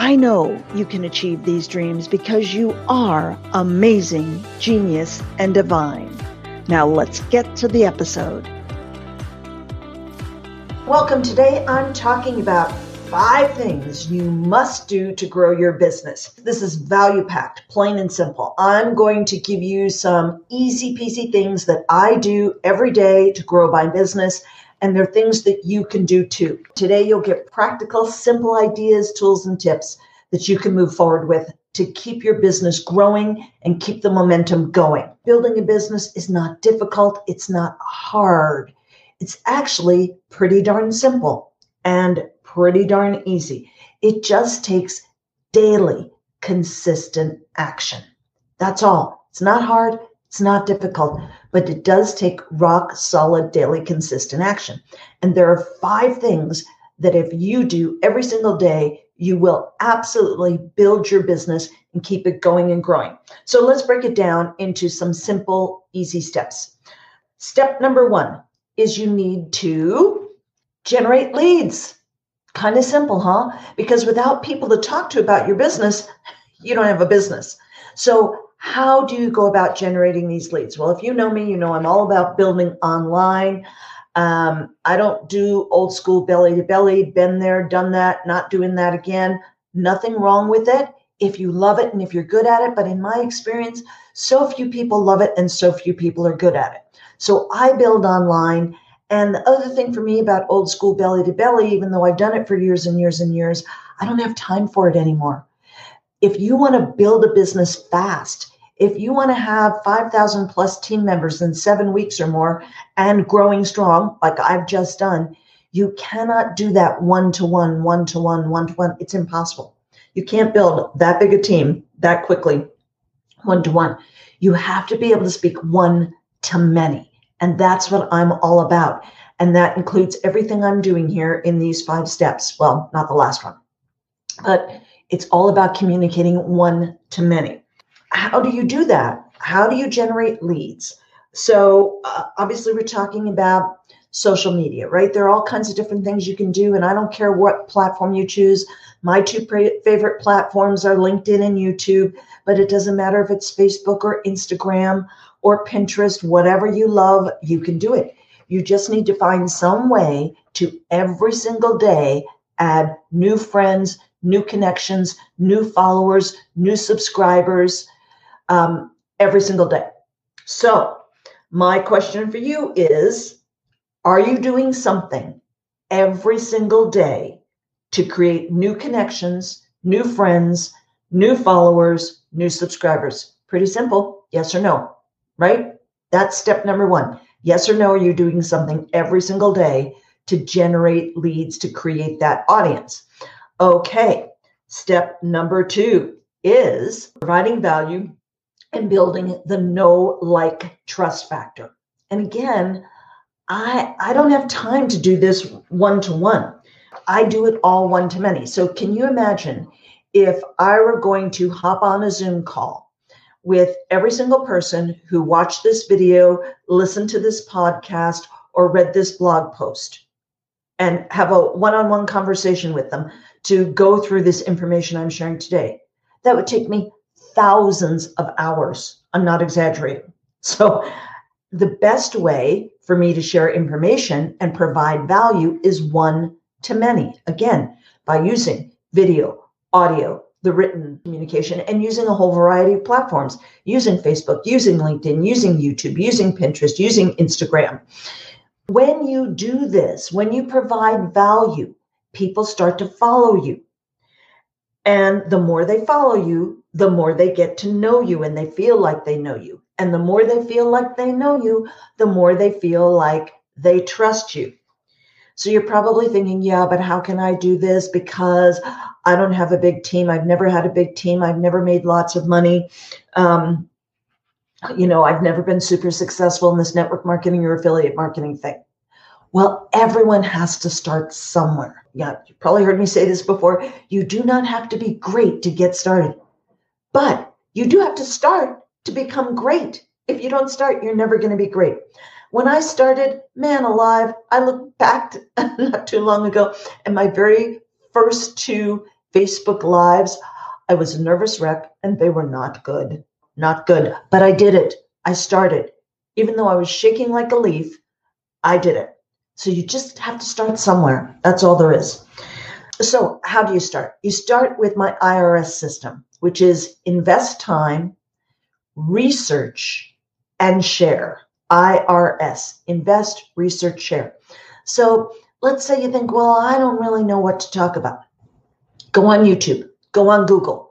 I know you can achieve these dreams because you are amazing, genius, and divine. Now let's get to the episode. Welcome. Today I'm talking about five things you must do to grow your business. This is value packed, plain and simple. I'm going to give you some easy peasy things that I do every day to grow my business and there are things that you can do too. Today, you'll get practical, simple ideas, tools, and tips that you can move forward with to keep your business growing and keep the momentum going. Building a business is not difficult, it's not hard. It's actually pretty darn simple and pretty darn easy. It just takes daily, consistent action. That's all. It's not hard, it's not difficult, but it does take rock solid, daily, consistent action. And there are five things that if you do every single day, you will absolutely build your business and keep it going and growing. So let's break it down into some simple, easy steps. Step number one is you need to generate leads. Kind of simple, huh? Because without people to talk to about your business, you don't have a business. So how do you go about generating these leads? Well, if you know me, you know I'm all about building online. Um, I don't do old school belly to belly, been there, done that, not doing that again. Nothing wrong with it if you love it and if you're good at it. But in my experience, so few people love it and so few people are good at it. So I build online. And the other thing for me about old school belly to belly, even though I've done it for years and years and years, I don't have time for it anymore if you want to build a business fast, if you want to have 5,000 plus team members in seven weeks or more and growing strong, like I've just done, you cannot do that one to one, one to one, one to one. It's impossible. You can't build that big a team that quickly, one to one. You have to be able to speak one to many. And that's what I'm all about. And that includes everything I'm doing here in these five steps. Well, not the last one, but it's all about communicating one to many. How do you do that? How do you generate leads? So, uh, obviously, we're talking about social media, right? There are all kinds of different things you can do, and I don't care what platform you choose. My two favorite platforms are LinkedIn and YouTube, but it doesn't matter if it's Facebook or Instagram or Pinterest, whatever you love, you can do it. You just need to find some way to every single day add new friends, new connections, new followers, new subscribers um, every single day. So, my question for you is Are you doing something every single day to create new connections, new friends, new followers, new subscribers? Pretty simple. Yes or no, right? That's step number one. Yes or no, are you doing something every single day to generate leads to create that audience? Okay, step number two is providing value and building the know like, trust factor. And again, I, I don't have time to do this one to one. I do it all one to many. So, can you imagine if I were going to hop on a Zoom call with every single person who watched this video, listened to this podcast, or read this blog post and have a one on one conversation with them? to go through this information I'm sharing today. That would take me thousands of hours. I'm not exaggerating. So, the best way for me to share information and provide value is one to many. Again, by using video, audio, the written communication, and using a whole variety of platforms using Facebook, using LinkedIn, using YouTube, using Pinterest, using Instagram. When you do this, when you provide value, people start to follow you. And the more they follow you, the more they get to know you and they feel like they know you. And the more they feel like they know you, the more they feel like they trust you. So you're probably thinking, yeah, but how can I do this? Because I don't have a big team. I've never had a big team. I've never made lots of money. Um, you know, I've never been super successful in this network marketing or affiliate marketing thing. Well, everyone has to start somewhere. Yeah, you probably heard me say this before. You do not have to be great to get started, but you do have to start to become great. If you don't start, you're never going to be great. When I started, man alive, I look back not too long ago and my very first two Facebook lives, I was a nervous wreck and they were not good. Not good. But I did it. I started. Even though I was shaking like a leaf, I did it. So you just have to start somewhere. That's all there is. So, how do you start? You start with my IRS system, which is invest time, research, and share. IRS, invest, research, share. So let's say you think, well, I don't really know what to talk about. Go on YouTube, go on Google,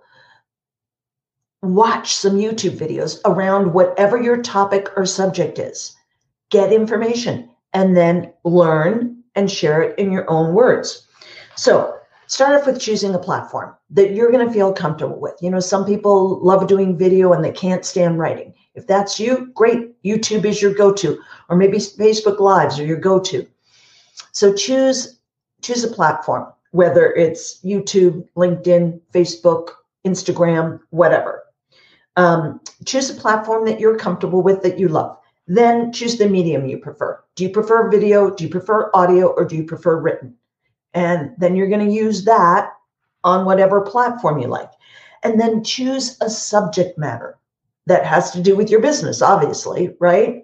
watch some YouTube videos around whatever your topic or subject is. Get information and then learn and share it in your own words. So start off with choosing a platform that you're going to feel comfortable with. You know, some people love doing video and they can't stand writing. If that's you, great. YouTube is your go-to, or maybe Facebook Lives are your go-to. So choose choose a platform, whether it's YouTube, LinkedIn, Facebook, Instagram, whatever. Um, choose a platform that you're comfortable with, that you love. Then choose the medium you prefer. Do you prefer video? Do you prefer audio? Or do you prefer written? And then you're going to use that on whatever platform you like. And then choose a subject matter that has to do with your business, obviously, right?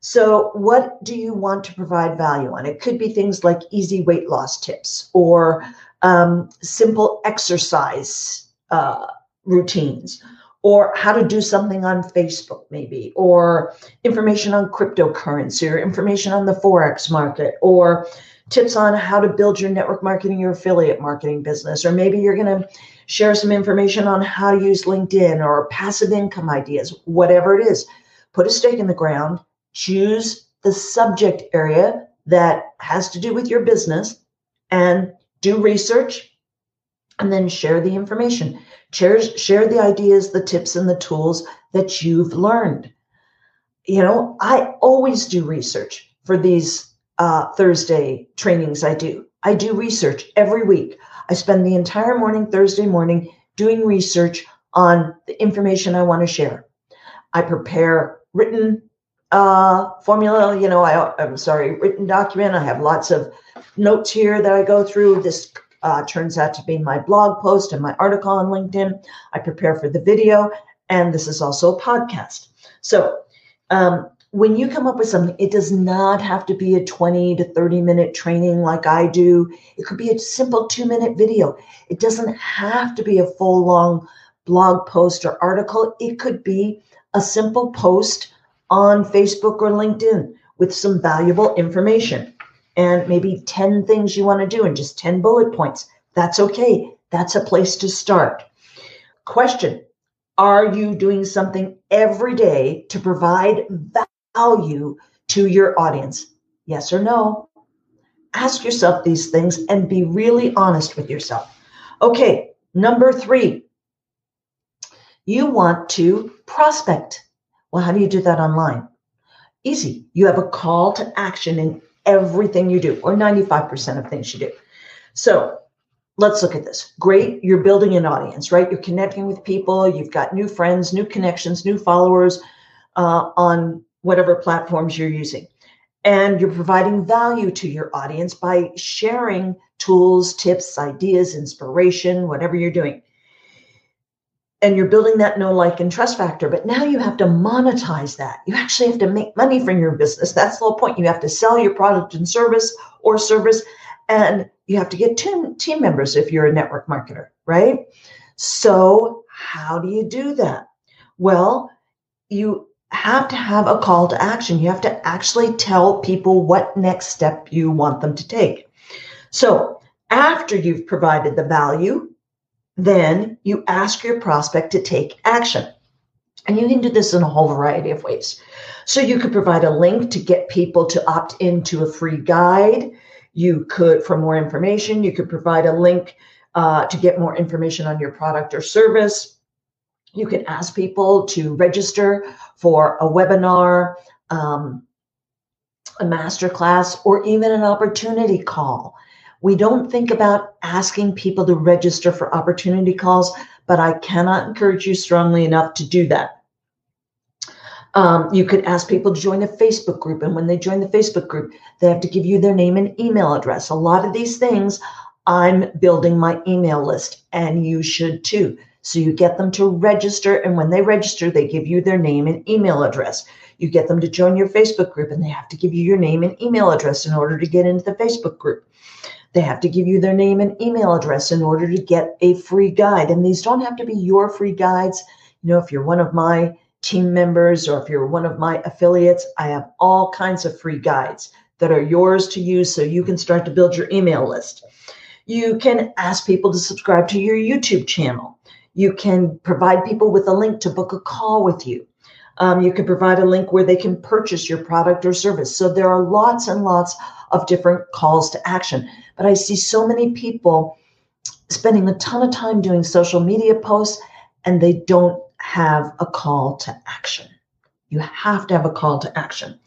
So, what do you want to provide value on? It could be things like easy weight loss tips or um, simple exercise uh, routines, or how to do something on Facebook, maybe, or information on cryptocurrency, or information on the Forex market, or tips on how to build your network marketing or affiliate marketing business, or maybe you're going to share some information on how to use LinkedIn or passive income ideas, whatever it is. Put a stake in the ground, choose the subject area that has to do with your business, and do research, and then share the information. Share, share the ideas, the tips, and the tools that you've learned. You know, I always do research for these uh, Thursday trainings I do. I do research every week. I spend the entire morning, Thursday morning, doing research on the information I want to share. I prepare written uh, formula, you know, I, I'm sorry, written document. I have lots of notes here that I go through. This uh, turns out to be my blog post and my article on LinkedIn. I prepare for the video, and this is also a podcast. So, um, when you come up with something, it does not have to be a 20 to 30 minute training like I do. It could be a simple two minute video. It doesn't have to be a full long blog post or article. It could be a simple post on Facebook or LinkedIn with some valuable information and maybe 10 things you want to do and just 10 bullet points. That's okay. That's a place to start. Question Are you doing something every day to provide value to your audience? Yes or no? Ask yourself these things and be really honest with yourself. Okay, number three, you want to prospect. Well, how do you do that online? Easy. You have a call to action in everything you do, or 95% of things you do. So let's look at this. Great. You're building an audience, right? You're connecting with people. You've got new friends, new connections, new followers uh, on whatever platforms you're using. And you're providing value to your audience by sharing tools, tips, ideas, inspiration, whatever you're doing. And you're building that know, like, and trust factor. But now you have to monetize that. You actually have to make money from your business. That's the whole point. You have to sell your product and service or service, and you have to get team, team members if you're a network marketer, right? So, how do you do that? Well, you have to have a call to action. You have to actually tell people what next step you want them to take. So, after you've provided the value, then you ask your prospect to take action. And you can do this in a whole variety of ways. So, you could provide a link to get people to opt into a free guide. You could, for more information, you could provide a link uh, to get more information on your product or service. You can ask people to register for a webinar, um, a masterclass, or even an opportunity call. We don't think about asking people to register for opportunity calls, but I cannot encourage you strongly enough to do that. Um, you could ask people to join a Facebook group, and when they join the Facebook group, they have to give you their name and email address. A lot of these things, I'm building my email list, and you should too. So you get them to register, and when they register, they give you their name and email address. You get them to join your Facebook group, and they have to give you your name and email address in order to get into the Facebook group. They have to give you their name and email address in order to get a free guide. And these don't have to be your free guides. You know, if you're one of my team members or if you're one of my affiliates, I have all kinds of free guides that are yours to use so you can start to build your email list. You can ask people to subscribe to your YouTube channel. You can provide people with a link to book a call with you. Um, you can provide a link where they can purchase your product or service. So there are lots and lots of different calls to action. But I see so many people spending a ton of time doing social media posts and they don't have a call to action. You have to have a call to action.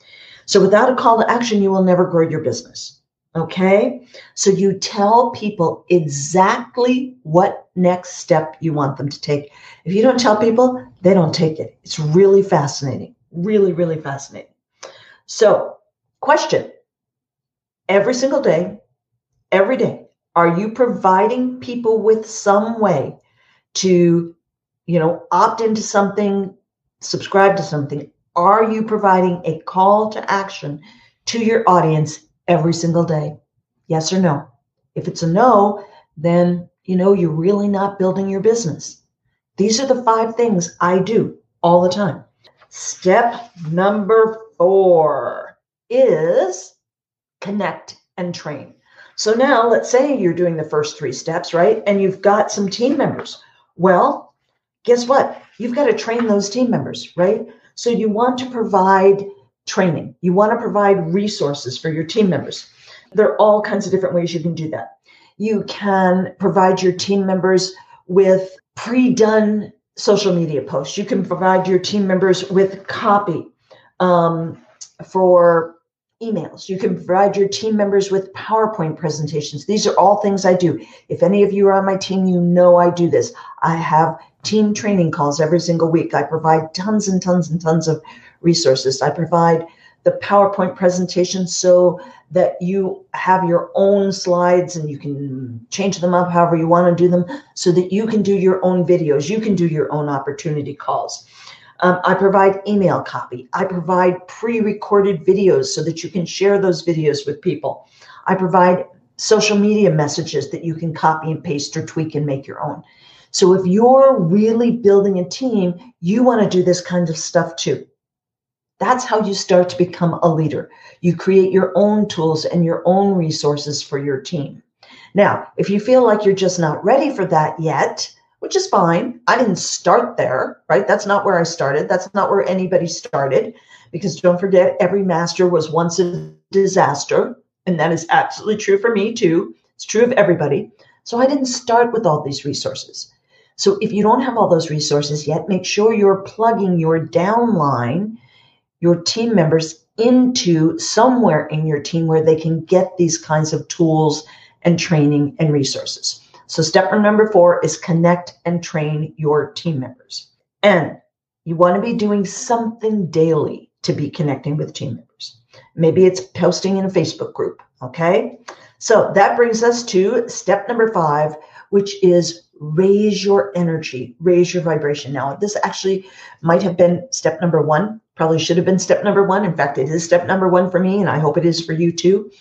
So without a call to action, you will never grow your business. Okay. So you tell people exactly what next step you want them to take. If you don't tell people, they don't take it. It's really fascinating. Really, really fascinating. So, question every single day, every day, are you providing people with some way to, you know, opt into something, subscribe to something? Are you providing a call to action to your audience every single day? Yes or no? If it's a no, then you know you're really not building your business. These are the five things I do all the time. Step number four is connect and train. So now let's say you're doing the first three steps, right? And you've got some team members. Well, guess what? You've got to train those team members, right? So you want to provide training. You want to provide resources for your team members. There are all kinds of different ways you can do that. You can provide your team members with pre done social media posts. You can provide your team members with copy um, for emails. You can provide your team members with PowerPoint presentations. These are all things I do. If any of you are on my team, you know I do this. I have team training calls every single week. I provide tons and tons and tons of resources. I provide the PowerPoint presentation so that you have your own slides and you can change them up however you want to do them so that you can do your own videos. You can do your own opportunity calls. Um, I provide email copy. I provide pre recorded videos so that you can share those videos with people. I provide social media messages that you can copy and paste or tweak and make your own. So if you're really building a team, you want to do this kind of stuff too. That's how you start to become a leader. You create your own tools and your own resources for your team. Now, if you feel like you're just not ready for that yet, which is fine. I didn't start there, right? That's not where I started. That's not where anybody started. Because don't forget, every master was once a disaster. And that is absolutely true for me too. It's true of everybody. So I didn't start with all these resources. So if you don't have all those resources yet, make sure you're plugging your downline, your team members into somewhere in your team where they can get these kinds of tools and training and resources. So, step number four is connect and train your team members. And you want to be doing something daily to be connecting with team members. Maybe it's posting in a Facebook group. Okay. So that brings us to step number five, which is raise your energy, raise your vibration. Now, this actually might have been step number one, probably should have been step number one. In fact, it is step number one for me, and I hope it is for you too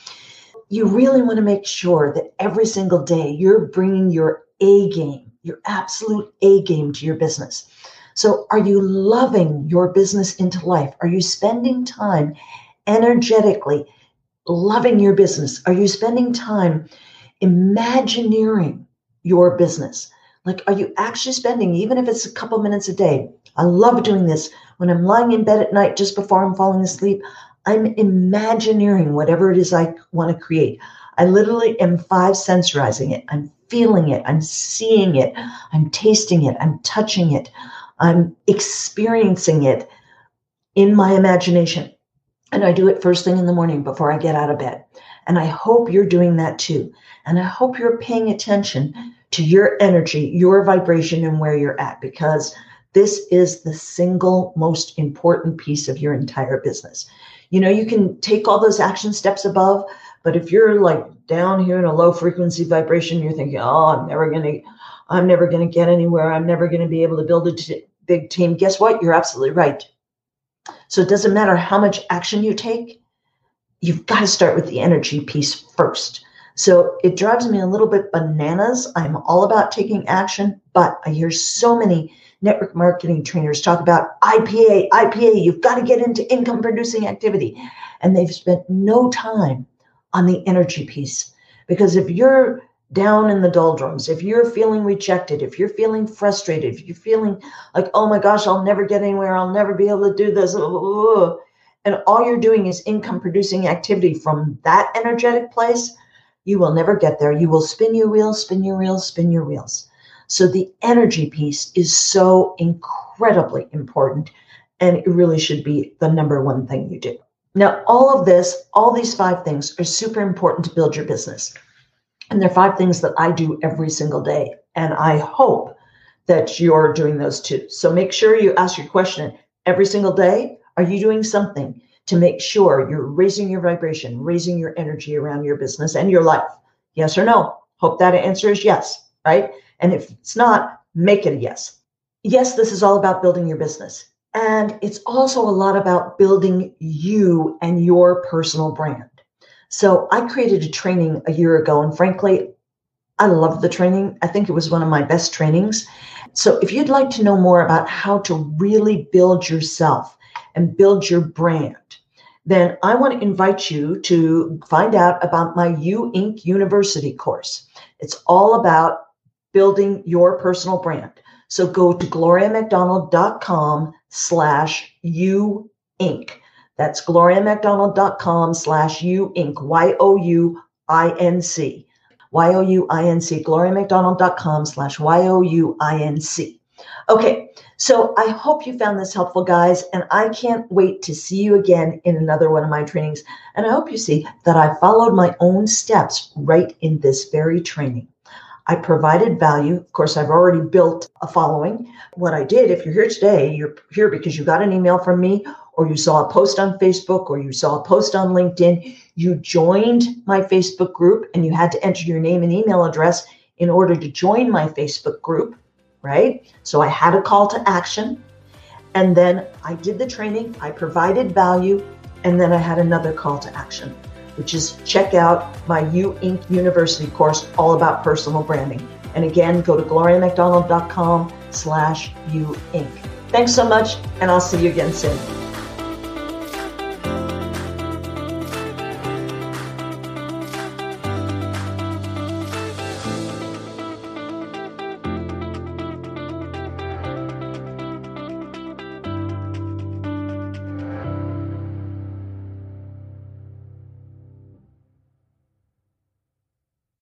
you really want to make sure that every single day you're bringing your A game, your absolute A game to your business. So, are you loving your business into life? Are you spending time energetically loving your business? Are you spending time imagineering your business? Like, are you actually spending, even if it's a couple minutes a day? I love doing this when I'm lying in bed at night just before I'm falling asleep. I'm imagineering whatever it is I want to create. I literally am five sensorizing it. I'm feeling it. I'm seeing it. I'm tasting it. I'm touching it. I'm experiencing it in my imagination. And I do it first thing in the morning before I get out of bed. And I hope you're doing that too. And I hope you're paying attention to your energy, your vibration, and where you're at, because this is the single most important piece of your entire business. You know, you can take all those action steps above, but if you're like down here in a low frequency vibration, you're thinking, oh, I'm never going to, I'm never going to get anywhere. I'm never going to be able to build a t- big team. Guess what? You're absolutely right. So it doesn't matter how much action you take, you've got to start with the energy piece first. So it drives me a little bit bananas. I'm all about taking action, but I hear so many network marketing trainers talk about IPA, IPA, you've got to get into income producing activity. And they've spent no time on the energy piece. Because if you're down in the doldrums, if you're feeling rejected, if you're feeling frustrated, if you're feeling like, oh my gosh, I'll never get anywhere, I'll never be able to do this, uh, uh, uh, and all you're doing is income producing activity from that energetic place, you will never get there. You will spin your wheels, spin your wheels, spin your wheels. So the energy piece is so incredibly important, and it really should be the number one thing you do. Now, all of this, all these five things are super important to build your business. And they're five things that I do every single day. And I hope that you're doing those too. So make sure you ask your question every single day. Are you doing something to make sure you're raising your vibration, raising your energy around your business and your life? Yes or no? Hope that answer is yes, right? And if it's not, make it a yes. Yes, this is all about building your business. And it's also a lot about building you and your personal brand. So I created a training a year ago, and frankly, I love the training. I think it was one of my best trainings. So if you'd like to know more about how to really build yourself and build your brand, then I want to invite you to find out about my You Inc. University course. It's all about building your personal brand. So go to gloriamcdonald.com slash you inc. That's gloriamcdonald.com slash you inc. Y-O-U-I-N-C. Y-O-U-I-N-C. gloriamcdonald.com slash Y-O-U-I-N-C. Okay, so I hope you found this helpful, guys, and I can't wait to see you again in another one of my trainings. And I hope you see that I followed my own steps right in this very training. I provided value. Of course, I've already built a following. What I did, if you're here today, you're here because you got an email from me, or you saw a post on Facebook, or you saw a post on LinkedIn. You joined my Facebook group and you had to enter your name and email address in order to join my Facebook group, right? So I had a call to action. And then I did the training, I provided value, and then I had another call to action which is check out my You Inc. University course all about personal branding. And again, go to gloriamcdonald.com slash You Inc. Thanks so much, and I'll see you again soon.